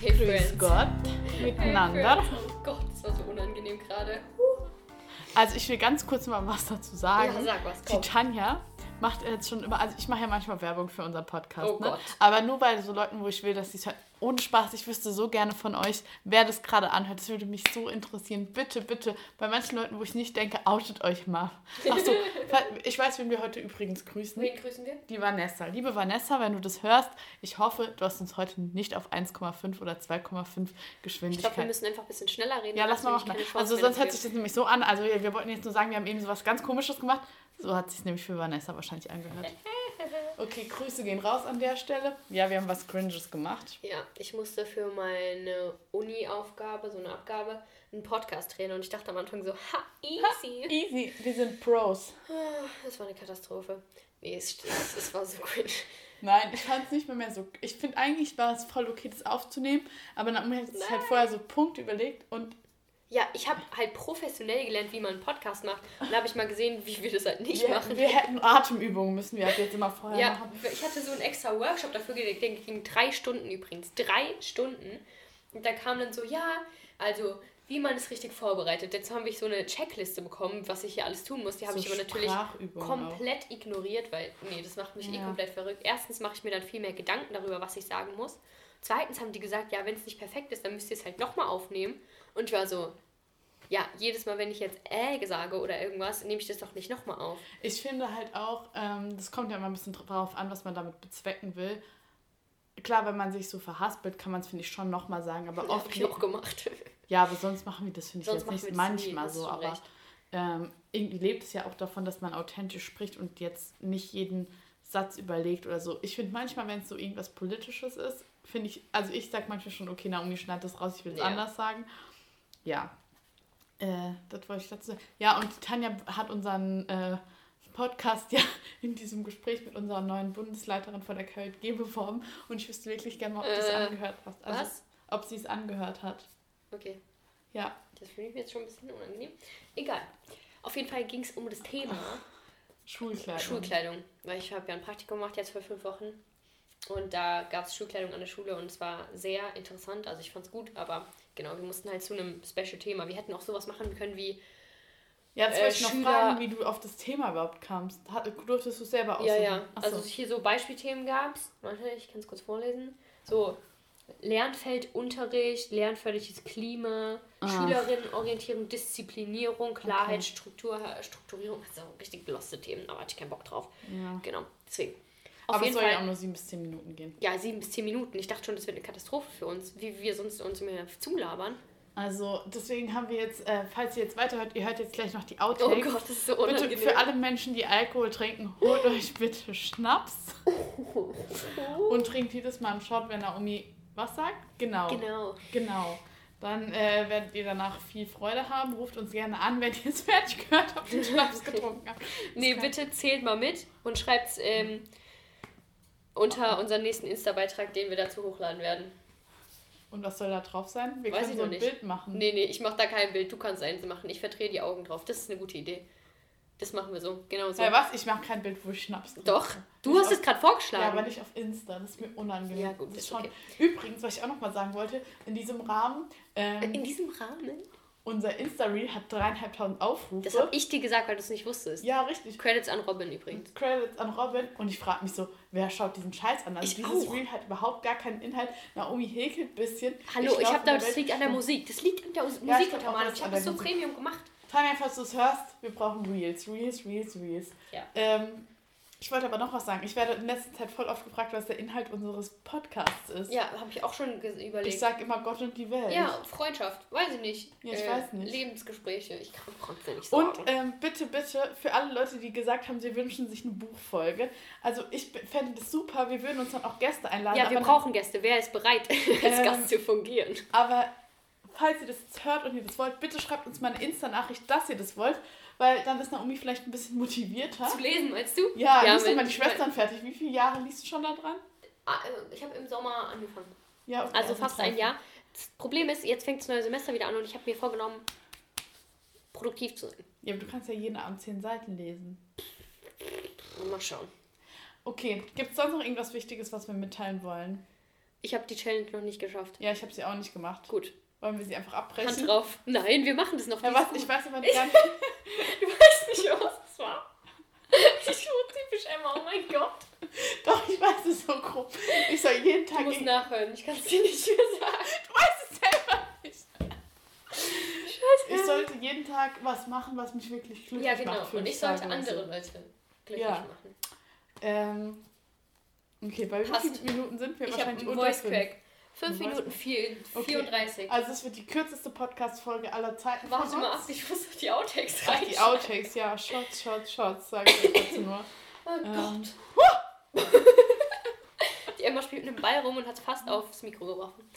Hey Grüß Friends. Gott Hey miteinander. Friends. Oh Gott, das war so unangenehm gerade. Also ich will ganz kurz mal was dazu sagen. Ja, sag was, Die komm. Tanja macht jetzt schon immer, also ich mache ja manchmal Werbung für unseren Podcast, Oh ne? Gott. aber nur bei so Leuten, wo ich will, dass sie es hören. Ohne Spaß, ich wüsste so gerne von euch, wer das gerade anhört. Das würde mich so interessieren. Bitte, bitte, bei manchen Leuten, wo ich nicht denke, outet euch mal. Achso, ich weiß, wen wir heute übrigens grüßen. Wen grüßen wir? Die Vanessa. Liebe Vanessa, wenn du das hörst, ich hoffe, du hast uns heute nicht auf 1,5 oder 2,5 Ich glaube, wir Geschwindigkeit. müssen einfach ein bisschen schneller reden. ja, lass mal machen. Also sonst hört sich das nämlich so an. Also wir wir wollten jetzt nur sagen, wir haben eben so was ganz Komisches gemacht. So hat sich nämlich für Vanessa wahrscheinlich angehört. Okay, Grüße gehen raus an der Stelle. Ja, wir haben was Cringes gemacht. Ja, ich musste für meine Uni-Aufgabe, so eine Abgabe, einen Podcast drehen und ich dachte am Anfang so, ha, easy. Easy, wir sind Pros. Ah, Das war eine Katastrophe. Nee, es, es, es war so cringe. Nein, ich fand es nicht mehr, mehr so. Ich finde eigentlich war es voll okay, das aufzunehmen, aber dann hat es halt vorher so Punkte überlegt und Ja, ich habe halt professionell gelernt, wie man einen Podcast macht. Und da habe ich mal gesehen, wie wir das halt nicht wir, machen. wir hätten Atemübungen müssen wir halt jetzt immer vorher Ja, machen. ich hatte so einen extra Workshop dafür gelegt, der ging drei Stunden übrigens. Drei Stunden. Und da kam dann so, ja, also wie man es richtig vorbereitet. Jetzt habe ich so eine Checkliste bekommen, was ich hier alles tun muss. Die habe So ich aber natürlich komplett ignoriert, weil, nee, das macht mich eh Ja. komplett verrückt. Erstens mache ich mir dann viel mehr Gedanken darüber, was ich sagen muss. Zweitens haben die gesagt, ja, wenn es nicht perfekt ist, dann müsst ihr es halt nochmal aufnehmen. Und ich war so, ja, jedes Mal, wenn ich jetzt äh sage oder irgendwas, nehme ich das doch nicht nochmal auf. Ich finde halt auch, ähm, das kommt ja immer ein bisschen drauf an, was man damit bezwecken will. Klar, wenn man sich so verhaspelt, kann man es, finde ich, schon nochmal sagen, aber Ja, oft. ich auch gemacht. Ja, aber sonst machen wir das, finde ich, jetzt nicht manchmal nie, so, aber ähm, irgendwie lebt es ja auch davon, dass man authentisch spricht und jetzt nicht jeden Satz überlegt oder so. Ich finde manchmal, wenn es so irgendwas Politisches ist, finde ich, also ich sage manchmal schon, okay, Naomi schneid das raus, ich will es Ja. anders sagen. Ja. Äh, das wollte ich dazu sagen. Ja, und Tanja hat unseren äh, Podcast ja in diesem Gespräch mit unserer neuen Bundesleiterin von der KJG beworben und ich wüsste wirklich gerne mal, ob du es Äh, angehört hast. Also, was? ob sie es angehört hat. Okay. Ja. Das finde ich mir jetzt schon ein bisschen unangenehm. Egal. Auf jeden Fall ging es um das Thema Schulkleidung. Schulkleidung. Weil ich habe ja ein Praktikum gemacht jetzt vor fünf Wochen. Und da gab es Schulkleidung an der Schule und es war sehr interessant. Also ich fand es gut, aber genau, wir mussten halt zu einem Special-Thema. Wir hätten auch sowas machen können wie. Ja, jetzt Äh, wollte ich noch Schüler- fragen, wie du auf das Thema überhaupt kamst. Hat, durftest du es selber aussuchen? Ja, ja. Achso. Also hier so Beispielthemen gab es. Warte, ich kann es kurz vorlesen. So. Lernfeldunterricht, lernförderliches Klima, Ah. Schülerinnenorientierung, Disziplinierung, Klarheit, Okay. Struktur, Strukturierung. Also richtig geloste Themen, aber hatte ich keinen Bock drauf. ja. Genau, deswegen. Auf Aber es soll Fall. ja auch nur sieben bis zehn Minuten gehen. Ja, sieben bis zehn Minuten. Ich dachte schon, das wird eine Katastrophe für uns, wie wir sonst uns immer zulabern. Also deswegen haben wir jetzt, äh, falls ihr jetzt weiterhört, ihr hört jetzt gleich noch die Oh Outtakes. Gott, das ist so Bitte unangenehm. für alle Menschen, die Alkohol trinken, holt euch bitte Schnaps und trinkt jedes Mal einen Shot, wenn Naomi was sagt. Genau. Genau. Genau. Dann äh, werdet ihr danach viel Freude haben. Ruft uns gerne an, wenn ihr es fertig gehört habt und Schnaps getrunken habt. Nee, kann- bitte zählt mal mit und schreibt ähm, unter unseren nächsten Insta-Beitrag, den wir dazu hochladen werden. Und was soll da drauf sein? Wir Weiß können ich so noch ein nicht. Bild machen. Nee, nee, ich mach da kein Bild. Du kannst eins machen. Ich verdrehe die Augen drauf. Das ist eine gute Idee. Das machen wir so. Genau so. Hey, was? Ich mache kein Bild, wo ich Schnaps trinke. Doch, du Nicht hast es gerade Ja, vorgeschlagen. aber nicht auf Insta. Das ist mir unangenehm. Ja, gut, das ist schon. okay. Übrigens, was ich auch noch mal sagen wollte, in diesem Rahmen, ähm, In diesem Rahmen? Unser Insta-Reel hat dreieinhalbtausend Aufrufe. Das habe ich dir gesagt, weil du es nicht wusstest. ja, richtig. Credits an Robin übrigens. Credits an Robin und ich frage mich so, wer schaut diesen Scheiß an? Also Ich dieses auch. Reel hat überhaupt gar keinen Inhalt. Naomi häkelt ein bisschen. Hallo, ich, lauf habe da, das liegt an der. Musik. Das liegt an der Ja, ich Musik glaub Ich ist habe das so Musik. Premium gemacht. Tanja, falls du es hörst, wir brauchen Reels, Reels, Reels, Reels. Ja. Ähm, ich wollte aber noch was sagen. Ich werde in letzter Zeit voll oft gefragt, was der Inhalt unseres Podcasts ist. Ja, habe ich auch schon überlegt. Ich sage immer Gott und die Welt. ja, Freundschaft, weiß ich nicht. Äh, Ja, ich weiß nicht. Lebensgespräche, ich kann es nicht sagen. Und ähm, bitte, bitte, für alle Leute, die gesagt haben, sie wünschen sich eine Buchfolge. Also ich fände das super, wir würden uns dann auch Gäste einladen. ja, wir brauchen Gäste. Wer ist bereit, als Ähm, Gast zu fungieren? aber falls ihr das jetzt hört und ihr das wollt, bitte schreibt uns mal eine Insta-Nachricht, dass ihr das wollt. Weil dann ist Naomi vielleicht ein bisschen motivierter. Zu lesen, meinst du? Ja, liest doch mal die Schwestern fertig. Wie viele Jahre liest du schon da dran? Ah, äh, Ich habe im Sommer angefangen. Ja, okay, Also fast ein. Jahr. Das Problem ist, jetzt fängt das neue Semester wieder an und ich habe mir vorgenommen, produktiv zu sein. Ja, aber du kannst ja jeden Abend zehn Seiten lesen. Mal schauen. Okay, gibt es sonst noch irgendwas Wichtiges, was wir mitteilen wollen? Ich habe die Challenge noch nicht geschafft. Ja, ich habe sie auch nicht gemacht. Gut. Wollen wir sie einfach abbrechen? Hand drauf. Nein, wir machen das noch. Ja, was? ist. Ich weiß aber Ich- nicht. Du weißt nicht, was das war. Ich so typisch Emma, oh mein Gott. Doch, ich weiß es so grob. Ich soll jeden Du Tag. musst irg- nachhören, ich kann es dir nicht mehr sagen. Du weißt es selber nicht. Scheiße. Ich sollte jeden Tag was machen, was mich wirklich glücklich Ja, genau. macht. Und ich Tage sollte oder so. andere Leute glücklich Ja. machen. Ähm, okay, bei wie Passt. vielen Minuten sind wir? Ich Wahrscheinlich einen unter Voice. Crack. 5 Ein Voice Minuten vier, Okay. 34. Also es wird die kürzeste Podcast-Folge aller Zeiten Warte mal ab, ich muss auf die Outtakes Ach, rein. die Outtakes, ja. Shots, Shots, Shots, sage ich dazu nur. Oh Ähm, Gott. Die Emma spielt mit dem Ball rum und hat fast aufs Mikro geworfen.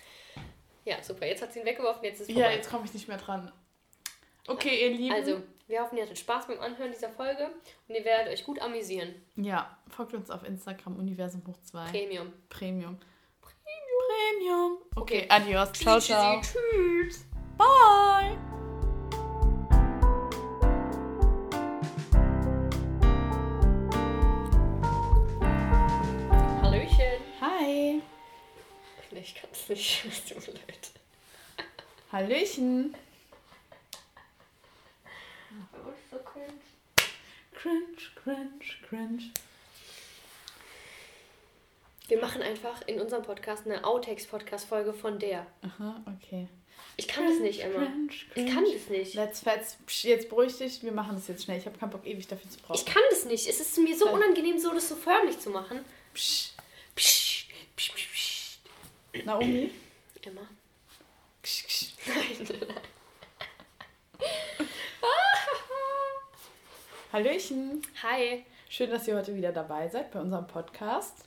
Ja, super. Jetzt hat sie ihn weggeworfen, jetzt ist es ja, jetzt komme ich nicht mehr dran. Okay, ihr Lieben. Also, wir hoffen, ihr hattet Spaß beim Anhören dieser Folge und ihr werdet euch gut amüsieren. Ja, folgt uns auf Instagram Universum hoch 2. Premium. Premium. Premium. Okay, Okay. adios. Ciao, ciao. Tschüss. Bye. Hallöchen. Hi. Nee, ich kann es nicht. Es tut mir leid. Hallöchen. Oh, ist so cringe. Cringe, cringe, cringe. Wir machen einfach in unserem Podcast eine Outtakes-Podcast-Folge von der. Aha, okay. Ich kann das nicht, Emma. Cringe, Ich cringe. kann das nicht. Let's. Psch, Jetzt beruhig dich, wir machen das jetzt schnell. Ich habe keinen Bock, ewig dafür zu brauchen. Ich kann das nicht. Es ist mir so unangenehm, so das so förmlich zu machen. Psch. Psst, psst, psst, psst. Naomi? Emma. Ksch. Nein. Hallöchen. Hi. Schön, dass ihr heute wieder dabei seid bei unserem Podcast.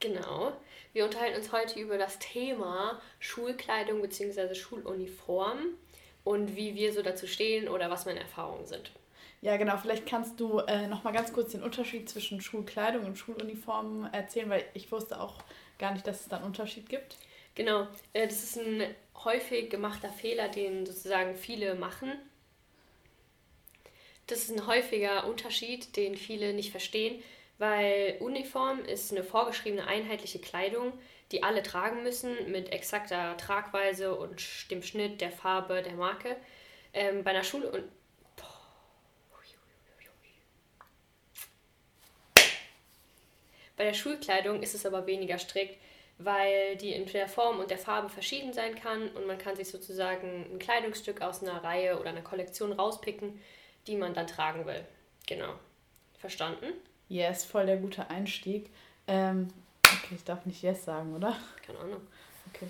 Genau. Wir unterhalten uns heute über das Thema Schulkleidung bzw. Schuluniform und wie wir so dazu stehen oder was meine Erfahrungen sind. Ja, genau. Vielleicht kannst du äh, noch mal ganz kurz den Unterschied zwischen Schulkleidung und Schuluniformen erzählen, weil ich wusste auch gar nicht, dass es da einen Unterschied gibt. Genau, äh, das ist ein häufig gemachter Fehler, den sozusagen viele machen. Das ist ein häufiger Unterschied, den viele nicht verstehen, weil Uniform ist eine vorgeschriebene einheitliche Kleidung, die alle tragen müssen mit exakter Tragweise und dem Schnitt, der Farbe, der Marke. Ähm, bei einer Schule und Bei der Schulkleidung ist es aber weniger strikt, weil die in der Form und der Farbe verschieden sein kann und man kann sich sozusagen ein Kleidungsstück aus einer Reihe oder einer Kollektion rauspicken, die man dann tragen will. Genau. Verstanden? Yes, voll der gute Einstieg. Ähm, okay, ich darf nicht Yes sagen, oder? Keine Ahnung. Okay.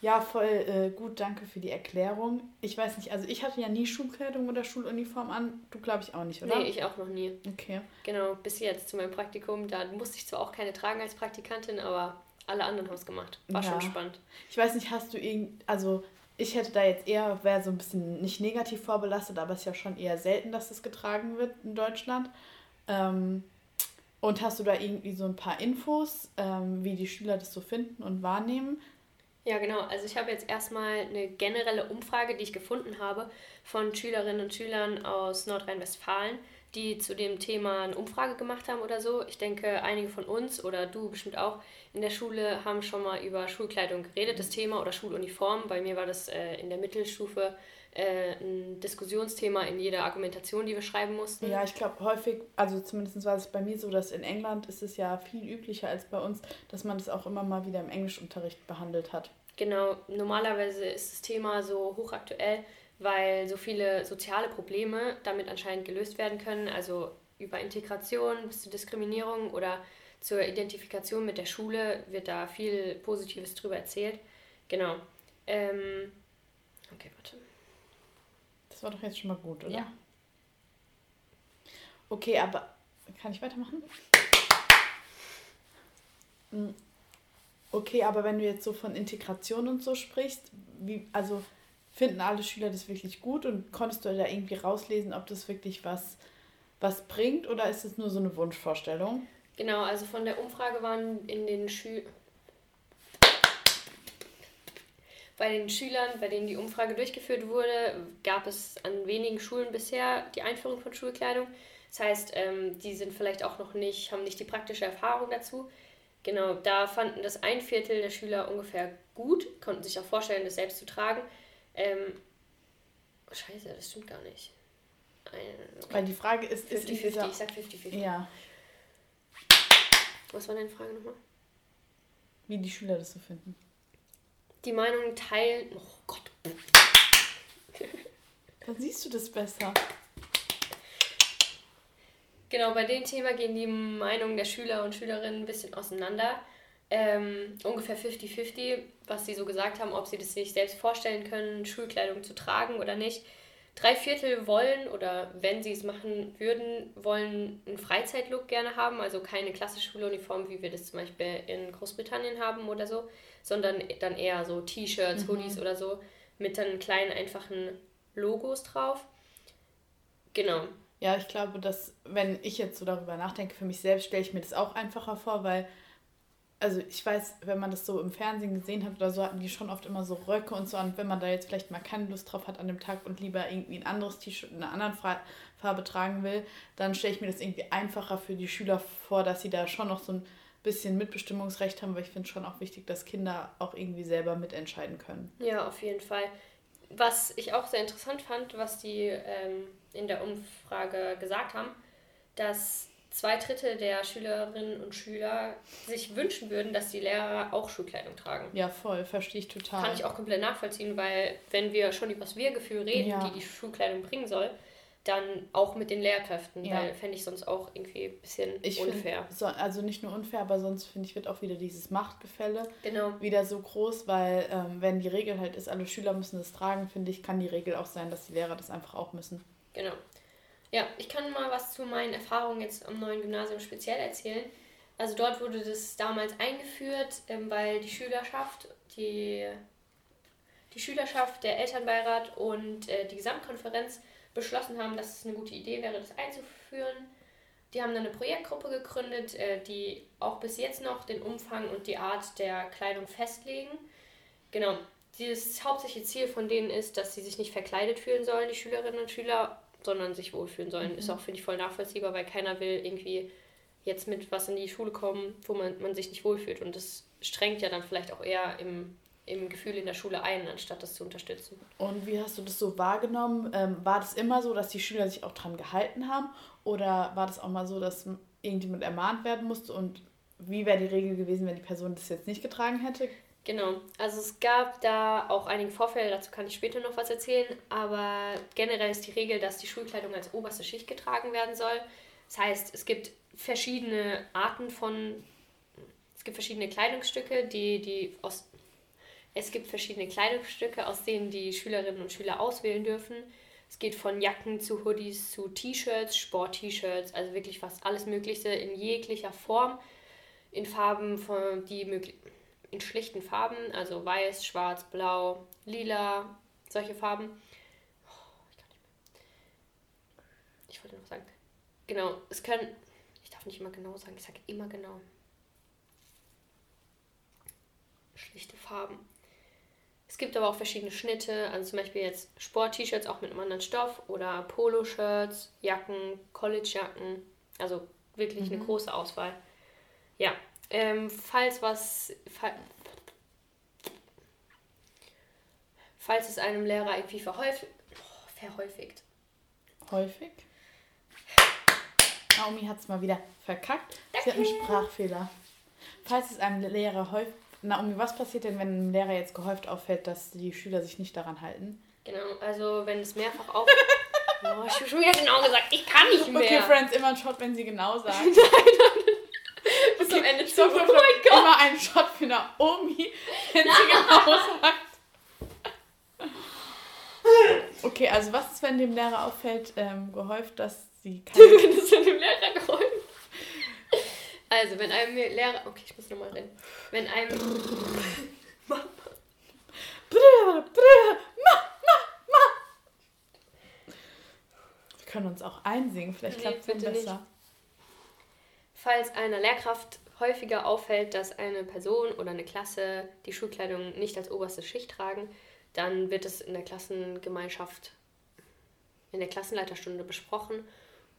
Ja, voll äh, gut, danke für die Erklärung. Ich weiß nicht, also ich hatte ja nie Schulkleidung oder Schuluniform an. Du glaube ich auch nicht, oder? Nee, ich auch noch nie. Okay. Genau, bis jetzt zu meinem Praktikum. Da musste ich zwar auch keine tragen als Praktikantin, aber alle anderen haben es gemacht. War Ja. schon spannend. Ich weiß nicht, hast du irgend, also ich hätte da jetzt eher, wäre so ein bisschen nicht negativ vorbelastet, aber es ist ja schon eher selten, dass es getragen wird in Deutschland. Ähm, und hast du da irgendwie so ein paar Infos, ähm, wie die Schüler das so finden und wahrnehmen? Ja, genau. Also ich habe jetzt erstmal eine generelle Umfrage, die ich gefunden habe von Schülerinnen und Schülern aus Nordrhein-Westfalen, die zu dem Thema eine Umfrage gemacht haben oder so. Ich denke, einige von uns oder du bestimmt auch in der Schule haben schon mal über Schulkleidung geredet, das Thema oder Schuluniform. Bei mir war das äh, in der Mittelstufe äh, ein Diskussionsthema in jeder Argumentation, die wir schreiben mussten. Ja, ich glaube häufig, also zumindest war es bei mir so, dass in England ist es ja viel üblicher als bei uns, dass man das auch immer mal wieder im Englischunterricht behandelt hat. Genau, normalerweise ist das Thema so hochaktuell, weil so viele soziale Probleme damit anscheinend gelöst werden können, also über Integration bis zur Diskriminierung oder zur Identifikation mit der Schule wird da viel Positives drüber erzählt. Genau. Ähm, okay, warte. Das war doch jetzt schon mal gut, oder? Ja. Okay, aber kann ich weitermachen? Mm, Okay, aber wenn du jetzt so von Integration und so sprichst, wie, also finden alle Schüler das wirklich gut und konntest du da irgendwie rauslesen, ob das wirklich was, was bringt oder ist es nur so eine Wunschvorstellung? Genau, also von der Umfrage waren in den Schül bei den Schülern, bei denen die Umfrage durchgeführt wurde, gab es an wenigen Schulen bisher die Einführung von Schulkleidung. Das heißt, ähm, die sind vielleicht auch noch nicht, haben nicht die praktische Erfahrung dazu. Genau, da fanden das ein Viertel der Schüler ungefähr gut, konnten sich auch vorstellen, das selbst zu tragen. Ähm, scheiße, das stimmt gar nicht. Ein, Weil die Frage ist, 50, ist 50, ich sag 50-50. Ja. Was war deine Frage nochmal? Wie die Schüler das so finden. Die Meinung teilen. Oh Gott. Dann siehst du das besser. Genau, bei dem Thema gehen die Meinungen der Schüler und Schülerinnen ein bisschen auseinander. Ähm, ungefähr 50-50, was sie so gesagt haben, ob sie das sich selbst vorstellen können, Schulkleidung zu tragen oder nicht. Drei Viertel wollen oder wenn sie es machen würden, wollen einen Freizeitlook gerne haben, also keine klassische Schuluniform, wie wir das zum Beispiel in Großbritannien haben oder so, sondern dann eher so T-Shirts, mhm. Hoodies oder so mit dann kleinen einfachen Logos drauf. Genau. Ja, ich glaube, dass, wenn ich jetzt so darüber nachdenke, für mich selbst stelle ich mir das auch einfacher vor, weil, also ich weiß, wenn man das so im Fernsehen gesehen hat oder so, hatten die schon oft immer so Röcke und so. Und wenn man da jetzt vielleicht mal keine Lust drauf hat an dem Tag und lieber irgendwie ein anderes T-Shirt in einer anderen Farbe tragen will, dann stelle ich mir das irgendwie einfacher für die Schüler vor, dass sie da schon noch so ein bisschen Mitbestimmungsrecht haben, weil ich finde es schon auch wichtig, dass Kinder auch irgendwie selber mitentscheiden können. Ja, auf jeden Fall. Was ich auch sehr interessant fand, was die ähm, in der Umfrage gesagt haben, dass zwei Drittel der Schülerinnen und Schüler sich wünschen würden, dass die Lehrer auch Schulkleidung tragen. Ja, voll, verstehe ich total. Kann ich auch komplett nachvollziehen, weil wenn wir schon über das Wir-Gefühl reden, ja. die die Schulkleidung bringen soll, dann auch mit den Lehrkräften, ja. weil fände ich sonst auch irgendwie ein bisschen ich unfair. Find, so, also nicht nur unfair, aber sonst finde ich, wird auch wieder dieses Machtgefälle genau. wieder so groß, weil ähm, wenn die Regel halt ist, alle Schüler müssen das tragen, finde ich, kann die Regel auch sein, dass die Lehrer das einfach auch müssen. Genau. Ja, ich kann mal was zu meinen Erfahrungen jetzt am neuen Gymnasium speziell erzählen. Also dort wurde das damals eingeführt, ähm, weil die Schülerschaft, die, die Schülerschaft, der Elternbeirat und äh, die Gesamtkonferenz beschlossen haben, dass es eine gute Idee wäre, das einzuführen. Die haben dann eine Projektgruppe gegründet, äh, die auch bis jetzt noch den Umfang und die Art der Kleidung festlegen. Genau, das hauptsächliche Ziel von denen ist, dass sie sich nicht verkleidet fühlen sollen, die Schülerinnen und Schüler, sondern sich wohlfühlen sollen. Mhm. Ist auch, finde ich, voll nachvollziehbar, weil keiner will irgendwie jetzt mit was in die Schule kommen, wo man, man sich nicht wohlfühlt. Und das strengt ja dann vielleicht auch eher im, im Gefühl in der Schule ein, anstatt das zu unterstützen. Und wie hast du das so wahrgenommen? Ähm, war das immer so, dass die Schüler sich auch dran gehalten haben? Oder war das auch mal so, dass irgendjemand ermahnt werden musste? Und wie wäre die Regel gewesen, wenn die Person das jetzt nicht getragen hätte? Genau, also es gab da auch einige Vorfälle, dazu kann ich später noch was erzählen, aber generell ist die Regel, dass die Schulkleidung als oberste Schicht getragen werden soll. Das heißt, es gibt verschiedene Arten von, es gibt verschiedene Kleidungsstücke, die, die aus, es gibt verschiedene Kleidungsstücke, aus denen die Schülerinnen und Schüler auswählen dürfen. Es geht von Jacken zu Hoodies zu T-Shirts, Sport-T-Shirts, also wirklich fast alles Mögliche in jeglicher Form, in Farben, von, die möglich in schlichten Farben, also weiß, schwarz, blau, lila, solche Farben. Oh, ich. Ich wollte noch sagen. Genau, es können. Ich darf nicht immer genau sagen, ich sage immer genau. Schlichte Farben. Es gibt aber auch verschiedene Schnitte, also zum Beispiel jetzt Sport-T-Shirts auch mit einem anderen Stoff oder Poloshirts, Jacken, College-Jacken. Also wirklich mhm. eine große Auswahl. Ja, ähm, falls was. Fall, falls es einem Lehrer irgendwie verhäufigt. Oh, verhäufigt. Häufig? Naomi hat es mal wieder verkackt. Sie hat einen Sprachfehler. Falls es einem Lehrer häufig. Naomi, was passiert denn, wenn einem Lehrer jetzt gehäuft auffällt, dass die Schüler sich nicht daran halten? Genau, also wenn es mehrfach auf. oh, ich habe schon wieder genau gesagt, ich kann nicht mehr. Okay, Friends, immer ein Shot, wenn sie genau sagen. nein, Ende zu. Oh mein Gott. Immer einen Shot für Naomi, wenn sie genau sagt. Okay, also was ist, wenn dem Lehrer auffällt, ähm, gehäuft, dass sie keine... wenn es dem Lehrer gehäuft Also, wenn einem Lehrer... Okay, ich muss nochmal rennen. Wenn einem... Wir können uns auch einsingen, vielleicht klappt es dann besser. Nicht falls einer Lehrkraft häufiger auffällt, dass eine Person oder eine Klasse die Schulkleidung nicht als oberste Schicht tragen, dann wird es in der Klassengemeinschaft, in der Klassenleiterstunde besprochen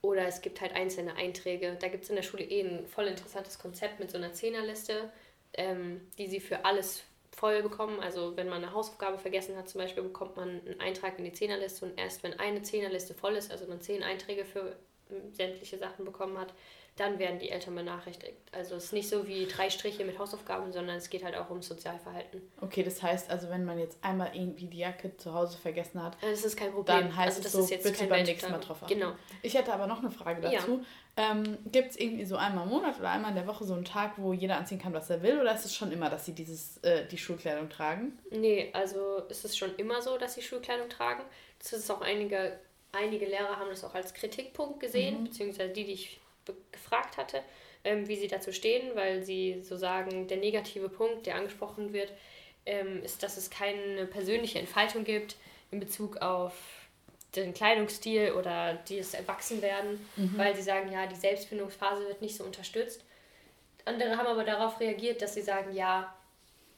Oder es gibt halt einzelne Einträge. Da gibt es in der Schule eh ein voll interessantes Konzept mit so einer Zehnerliste, ähm, die sie für alles voll bekommen. Also wenn man eine Hausaufgabe vergessen hat zum Beispiel, bekommt man einen Eintrag in die Zehnerliste und erst wenn eine Zehnerliste voll ist, also man zehn Einträge für sämtliche Sachen bekommen hat, dann werden die Eltern benachrichtigt. Also es ist nicht so wie drei Striche mit Hausaufgaben, sondern es geht halt auch ums Sozialverhalten. Okay, das heißt also, wenn man jetzt einmal irgendwie die Jacke zu Hause vergessen hat, das ist kein Problem. Dann heißt also, es so, jetzt bitte beim nächsten Mal drauf achten. Genau. Ich hätte aber noch eine Frage dazu. Ja. Ähm, Gibt es irgendwie so einmal im Monat oder einmal in der Woche so einen Tag, wo jeder anziehen kann, was er will? Oder ist es schon immer, dass sie dieses, äh, die Schulkleidung tragen? Nee, also ist es schon immer so, dass sie Schulkleidung tragen. Das ist auch einige, einige Lehrer haben das auch als Kritikpunkt gesehen, mhm. beziehungsweise die, die ich gefragt hatte, ähm, wie sie dazu stehen, weil sie so sagen, der negative Punkt, der angesprochen wird, ähm, ist, dass es keine persönliche Entfaltung gibt in Bezug auf den Kleidungsstil oder das Erwachsenwerden, mhm. weil sie sagen, ja, die Selbstfindungsphase wird nicht so unterstützt. Andere haben aber darauf reagiert, dass sie sagen, ja,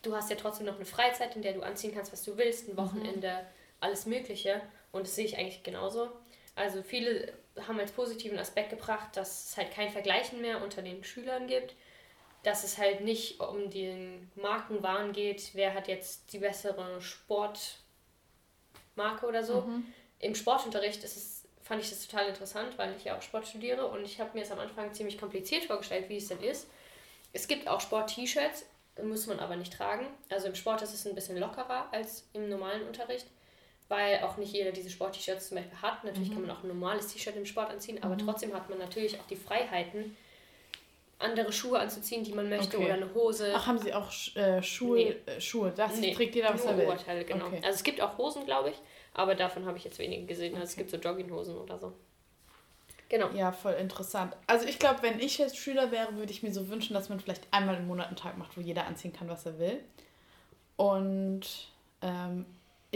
du hast ja trotzdem noch eine Freizeit, in der du anziehen kannst, was du willst, ein mhm. Wochenende, mhm. alles Mögliche. Und das sehe ich eigentlich genauso. Also viele haben als positiven Aspekt gebracht, dass es halt kein Vergleichen mehr unter den Schülern gibt, dass es halt nicht um den Markenwahn geht, wer hat jetzt die bessere Sportmarke oder so. Mhm. Im Sportunterricht ist es, fand ich das total interessant, weil ich ja auch Sport studiere und ich habe mir es am Anfang ziemlich kompliziert vorgestellt, wie es denn ist. Es gibt auch Sport-T-Shirts, muss man aber nicht tragen. Also im Sport ist es ein bisschen lockerer als im normalen Unterricht weil auch nicht jeder diese Sport-T-Shirts zum Beispiel hat. Natürlich mhm. kann man auch ein normales T-Shirt im Sport anziehen, aber mhm. trotzdem hat man natürlich auch die Freiheiten, andere Schuhe anzuziehen, die man möchte, okay. oder eine Hose. Ach, haben sie auch äh, Schuhe? Nee. Äh, Schuhe, das nee. trägt jeder, was er will. Oberteile, genau. Okay. Also es gibt auch Hosen, glaube ich, aber davon habe ich jetzt wenige gesehen. Also okay. es gibt so Jogginghosen oder so. Genau. Ja, voll interessant. Also ich glaube, wenn ich jetzt Schüler wäre, würde ich mir so wünschen, dass man vielleicht einmal im Monat einen Tag macht, wo jeder anziehen kann, was er will. Und ähm,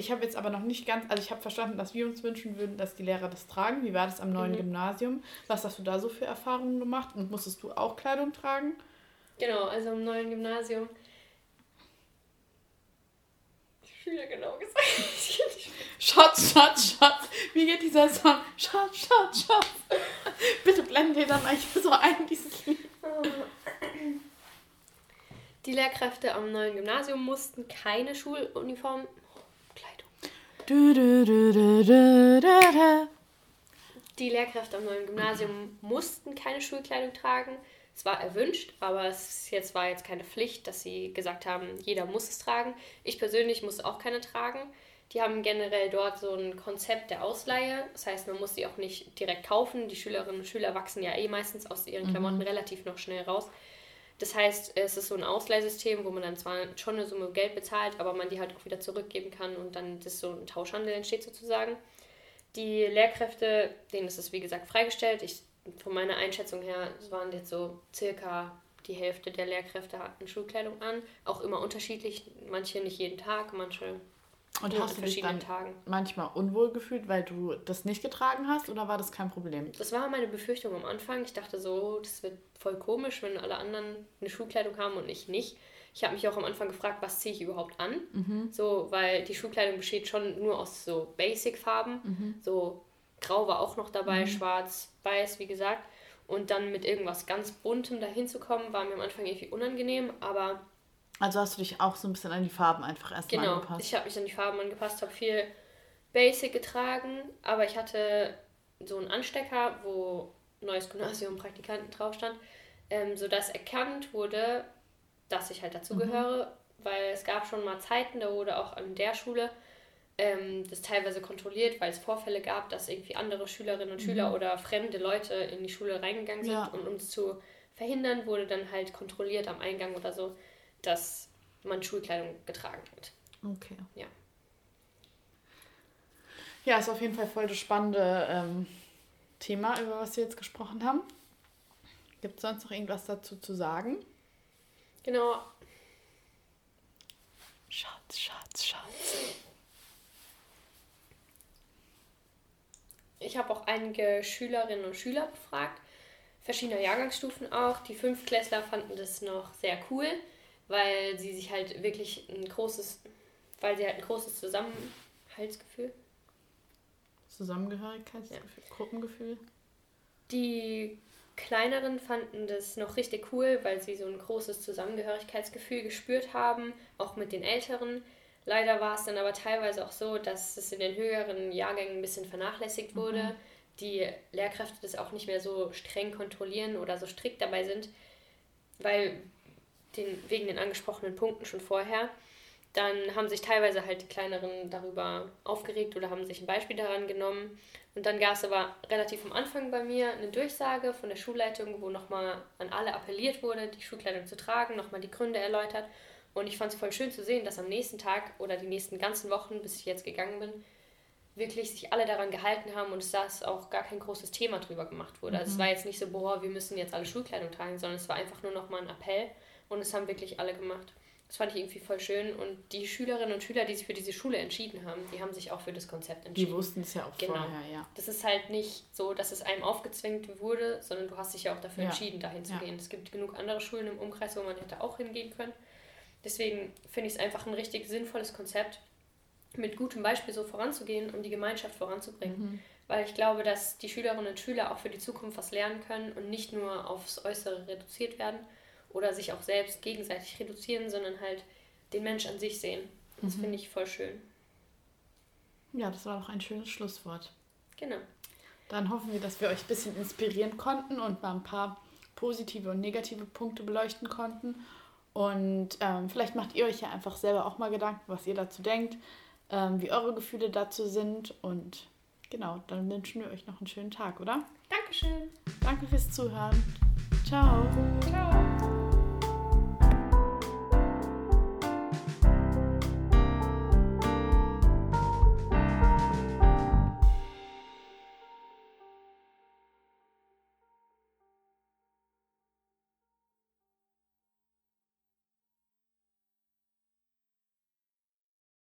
ich habe jetzt aber noch nicht ganz, also ich habe verstanden, dass wir uns wünschen würden, dass die Lehrer das tragen. Wie war das am neuen mhm. Gymnasium? Was hast du da so für Erfahrungen gemacht und musstest du auch Kleidung tragen? Genau, also am neuen Gymnasium. Ich fühle genau gesagt. Schatz, Schatz, Schatz. Wie geht dieser Song? Schatz, Schatz, Schatz. Bitte blenden dir dann eigentlich so ein, dieses Lied. Die Lehrkräfte am neuen Gymnasium mussten keine Schuluniform die Lehrkräfte am neuen Gymnasium mussten keine Schulkleidung tragen. Es war erwünscht, aber es jetzt war jetzt keine Pflicht, dass sie gesagt haben, jeder muss es tragen. Ich persönlich musste auch keine tragen. Die haben generell dort so ein Konzept der Ausleihe. Das heißt, man muss sie auch nicht direkt kaufen. Die Schülerinnen und Schüler wachsen ja eh meistens aus ihren mhm. Klamotten mhm. relativ noch schnell raus. Das heißt, es ist so ein Ausleihsystem, wo man dann zwar schon eine Summe Geld bezahlt, aber man die halt auch wieder zurückgeben kann und dann das so ein Tauschhandel entsteht sozusagen. Die Lehrkräfte, denen ist es wie gesagt freigestellt. Ich, von meiner Einschätzung her waren jetzt so circa die Hälfte der Lehrkräfte hatten Schulkleidung an. Auch immer unterschiedlich, manche nicht jeden Tag, manche und hast du dich dann Tagen. manchmal unwohl gefühlt, weil du das nicht getragen hast oder war das kein Problem? Das war meine Befürchtung am Anfang. Ich dachte so, das wird voll komisch, wenn alle anderen eine Schulkleidung haben und ich nicht. Ich habe mich auch am Anfang gefragt, was ziehe ich überhaupt an? Mhm. So, weil die Schulkleidung besteht schon nur aus so Basic-Farben. Mhm. So grau war auch noch dabei, mhm. schwarz, weiß, wie gesagt. Und dann mit irgendwas ganz Buntem dahin zu kommen, war mir am Anfang irgendwie unangenehm, aber also hast du dich auch so ein bisschen an die Farben einfach erstmal genau, angepasst? Genau, ich habe mich an die Farben angepasst, habe viel Basic getragen, aber ich hatte so einen Anstecker, wo neues Gymnasium Praktikanten drauf stand, ähm, sodass erkannt wurde, dass ich halt dazugehöre, mhm. weil es gab schon mal Zeiten, da wurde auch an der Schule ähm, das teilweise kontrolliert, weil es Vorfälle gab, dass irgendwie andere Schülerinnen und Schüler mhm. oder fremde Leute in die Schule reingegangen sind ja. und um es zu verhindern, wurde dann halt kontrolliert am Eingang oder so dass man Schulkleidung getragen hat. Okay. Ja. Ja, ist auf jeden Fall voll das spannende ähm, Thema, über was wir jetzt gesprochen haben. Gibt es sonst noch irgendwas dazu zu sagen? Genau. Schatz, Schatz, Schatz. Ich habe auch einige Schülerinnen und Schüler befragt, verschiedener Jahrgangsstufen auch. Die Fünftklässler fanden das noch sehr cool weil sie sich halt wirklich ein großes, weil sie halt ein großes Zusammenhaltsgefühl. Zusammengehörigkeitsgefühl, ja. Gruppengefühl. Die kleineren fanden das noch richtig cool, weil sie so ein großes Zusammengehörigkeitsgefühl gespürt haben, auch mit den Älteren. Leider war es dann aber teilweise auch so, dass es in den höheren Jahrgängen ein bisschen vernachlässigt wurde. Mhm. Die Lehrkräfte das auch nicht mehr so streng kontrollieren oder so strikt dabei sind, weil den, wegen den angesprochenen Punkten schon vorher. Dann haben sich teilweise halt die Kleineren darüber aufgeregt oder haben sich ein Beispiel daran genommen. Und dann gab es aber relativ am Anfang bei mir eine Durchsage von der Schulleitung, wo nochmal an alle appelliert wurde, die Schulkleidung zu tragen, nochmal die Gründe erläutert. Und ich fand es voll schön zu sehen, dass am nächsten Tag oder die nächsten ganzen Wochen, bis ich jetzt gegangen bin, wirklich sich alle daran gehalten haben und es da auch gar kein großes Thema drüber gemacht wurde. Mhm. Also es mhm. war jetzt nicht so, boah, wir müssen jetzt alle Schulkleidung tragen, sondern es war einfach nur nochmal ein Appell und es haben wirklich alle gemacht. Das fand ich irgendwie voll schön. Und die Schülerinnen und Schüler, die sich für diese Schule entschieden haben, die haben sich auch für das Konzept entschieden. Die wussten es ja auch genau. vorher, ja. Das ist halt nicht so, dass es einem aufgezwängt wurde, sondern du hast dich ja auch dafür ja. entschieden, dahin zu ja. gehen. Es gibt genug andere Schulen im Umkreis, wo man hätte auch hingehen können. Deswegen finde ich es einfach ein richtig sinnvolles Konzept, mit gutem Beispiel so voranzugehen, um die Gemeinschaft voranzubringen. Mhm. Weil ich glaube, dass die Schülerinnen und Schüler auch für die Zukunft was lernen können und nicht nur aufs Äußere reduziert werden, oder sich auch selbst gegenseitig reduzieren, sondern halt den Mensch an sich sehen. Das mhm. finde ich voll schön. Ja, das war auch ein schönes Schlusswort. Genau. Dann hoffen wir, dass wir euch ein bisschen inspirieren konnten und mal ein paar positive und negative Punkte beleuchten konnten. Und ähm, vielleicht macht ihr euch ja einfach selber auch mal Gedanken, was ihr dazu denkt, ähm, wie eure Gefühle dazu sind. Und genau, dann wünschen wir euch noch einen schönen Tag, oder? Dankeschön. Danke fürs Zuhören. Ciao. Ciao.